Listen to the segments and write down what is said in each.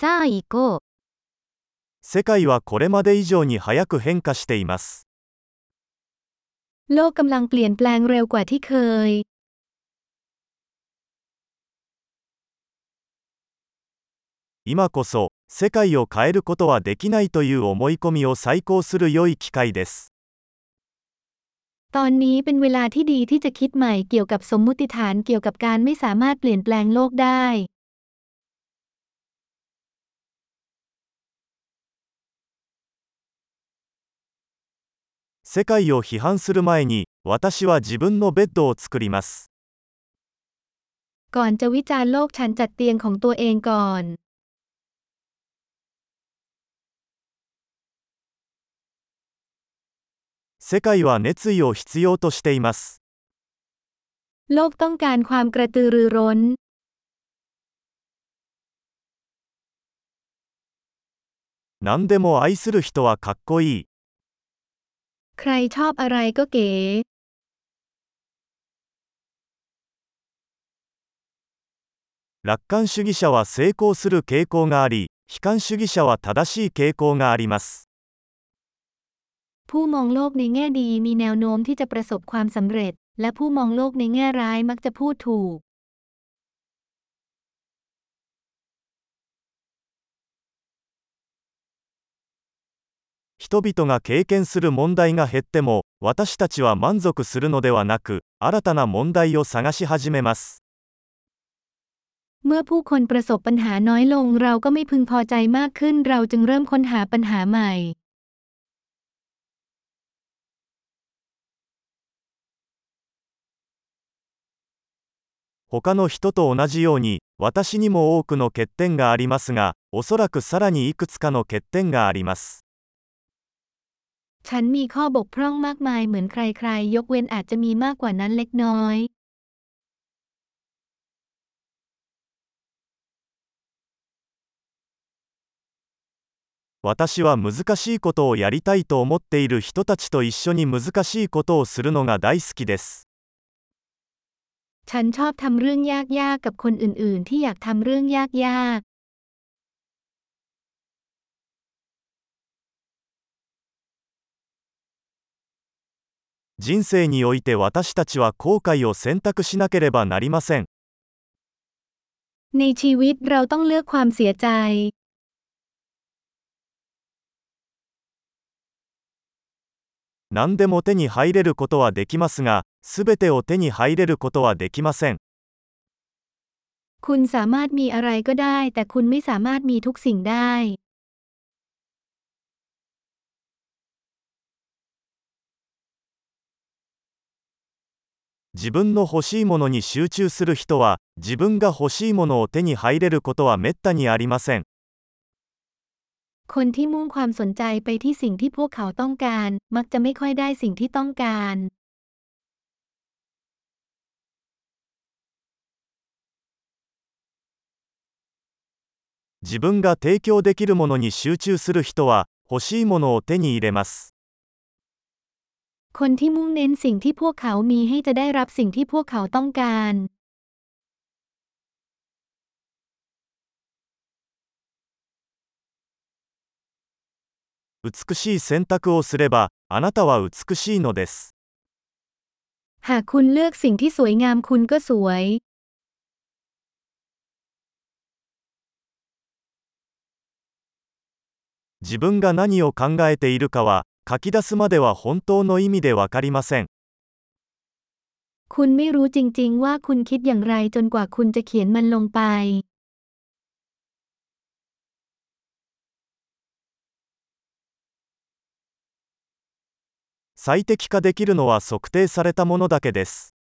さあ行こう。世界はこれまで以上に早く変化しています。 โลกกำลังเปลี่ยนแปลงเร็วกว่าที่เคย 今こそ、世界を変えることはできないという思い込みを再考する良い機会です。 ตอนนี้เป็นเวลาที่ดีที่จะคิดใหม่เกี่ยวกับสมมุติฐานเกี่ยวกับการไม่สามารถเปลี่ยนแปลงโลกได้ 世界を批判する前に、私は自分のベッドを作ります。 ก่อนจะวิจารณ์โลกฉันจัดเตียงของตัวเองก่อน 世界は熱意を必要としています。 โลกต้องการความกระตือรือร้น 何でも愛する人はかっこいい。 ใครชอบอะไรก็เก๋楽観主義者は成功する傾向があり、悲観主義者は正しい傾向があります。ผู้มองโลกในแง่ดีมีแนวโน้มที่จะประสบความสำเร็จ และผู้มองโลกในแง่ร้ายมักจะพูดถูก 人々が経験する問題が減っても、私たちは満足するのではなく、新たな問題を探し始めます。 เมื่อผู้คนประสบปัญหาน้อยลงเราก็ไม่พึงพอใจมากขึ้น เราจึงเริ่มค้นหาปัญหาใหม่ 他の人と同じように、私にも多くの欠点がありますが、おそらくさらにいくつかの欠点があります。 ฉันมีข้อบกพร่องมากมายเหมือนใครๆ ยกเว้นอาจจะมีมากกว่านั้นเล็กน้อย 私は難しいことをやりたいと思っている人たちと一緒に難しいことをするのが大好きです。 ฉันชอบทำเรื่องยากๆ กับคนอื่นๆ ที่อยากทำเรื่องยาก 人生において私たちは後悔を選択しなければなりません。 ๆ ในชีวิตเราต้องเลือกความเสียใจ 何でも手に入れることはできますが、すべてを手に入れることはできません。 คุณสามารถมีอะไรก็ได้ แต่คุณไม่สามารถมีทุกสิ่งได้ 自分の欲しいものに集中する人は、自分が欲しいものを手に入れることはめったにありません。 คนที่มุ่งความสนใจไปที่สิ่งที่พวกเขาต้องการ มักจะไม่ค่อยได้สิ่งที่ต้องการ 自分が提供できるものに集中する人は、欲しいものを手に入れます。 คนที่มุ่งเน้นสิ่งที่พวกเขามีให้จะได้รับสิ่งที่พวกเขาต้องการ 美しい選択をすれば、あなたは美しいのです。 หากคุณเลือกสิ่งที่สวยงามคุณก็สวย 自分が何を考えているかは、 書き出すまでは本当の意味でわかりません。 คุณไม่รู้จริง ๆ ว่าคุณคิดอย่างไรจนกว่าคุณจะเขียนมันลงไป 最適化できるのは測定されたものだけです。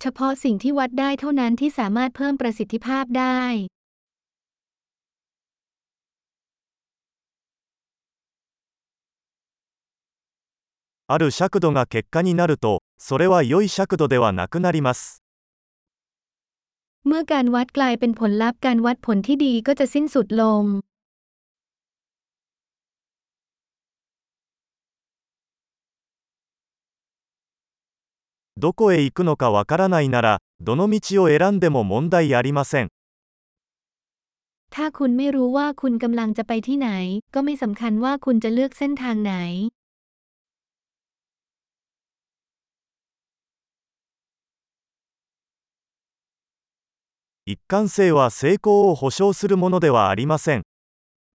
เฉพาะสิ่งที่วัดได้เท่านั้นที่สามารถเพิ่มประสิทธิภาพได้ ある尺度が結果になると、それは良い尺度ではなくなります。 เมื่อการวัดกลายเป็นผลลัพธ์การวัดผลที่ดีก็จะสิ้นสุดลง どこへ行くのかわからないなら、どの道を選んでも問題ありません。 ถ้าคุณไม่รู้ว่าคุณกำลังจะไปที่ไหน ก็ไม่สำคัญว่าคุณจะเลือกเส้นทางไหน 一貫性は成功を保証するものではありません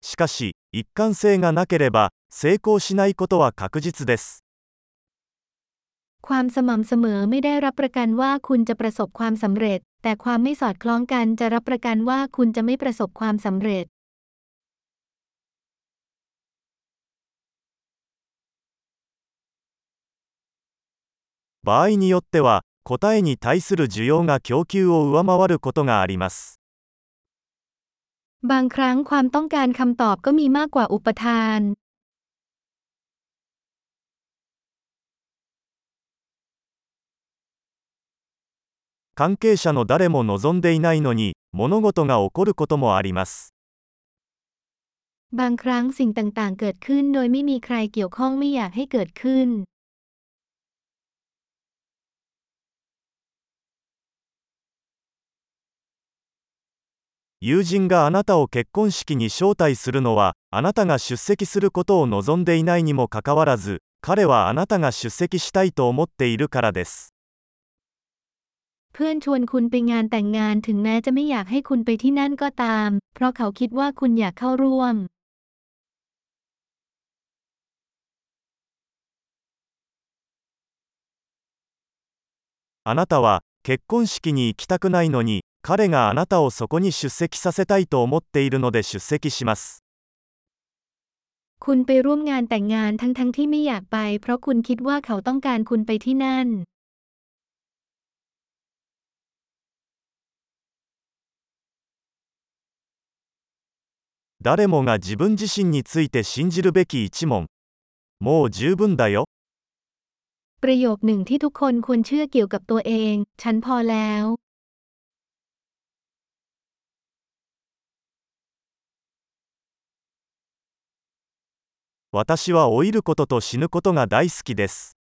しかし一貫性がなければ成功しないことは確実です ความสม่ำเสมอไม่ได้รับประกันว่าคุณจะประสบความสำเร็จ แต่ความไม่สอดคล้องกันจะรับประกันว่าคุณจะไม่ประสบความสำเร็จ 場合によっては 答えに対する需要が供給を上回ることがあります บางครั้งความต้องการคำตอบก็มีมากกว่าอุปทาน 関係者の誰も望んでいないのに物事が起こることもあります บางครั้งสิ่งต่างๆ เกิดขึ้นโดยไม่มีใครเกี่ยวข้องไม่อยากให้เกิดขึ้น 友人があなたを結婚式に招待するのはあなたが出席することを望んでいないにもかかわらず彼はあなたが出席したいと思っているからです เพื่อนชวนคุณไปงานแต่งงานถึงแม้จะไม่อยากให้คุณไปที่นั่นก็ตาม เพราะเขาคิดว่าคุณอยากเข้าร่วม あなたは結婚式に行きたくないのに 彼があなたをそこに出席させたいと思っているので出席します คุณไปร่วมงานแต่งงานทั้งๆทที่ไม่อยากไป เพราะคุณคิดว่าเขาต้องการคุณไปที่นั่น 誰もが自分自身について信じるべき一問もう十分だよ ประโยคหนึ่งที่ทุกคนควรเชื่อเกี่ยวกับตัวเอง ฉันพอแล้ว 私は老いることと死ぬことが大好きです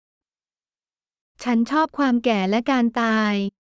ฉันชอบความแก่และการตาย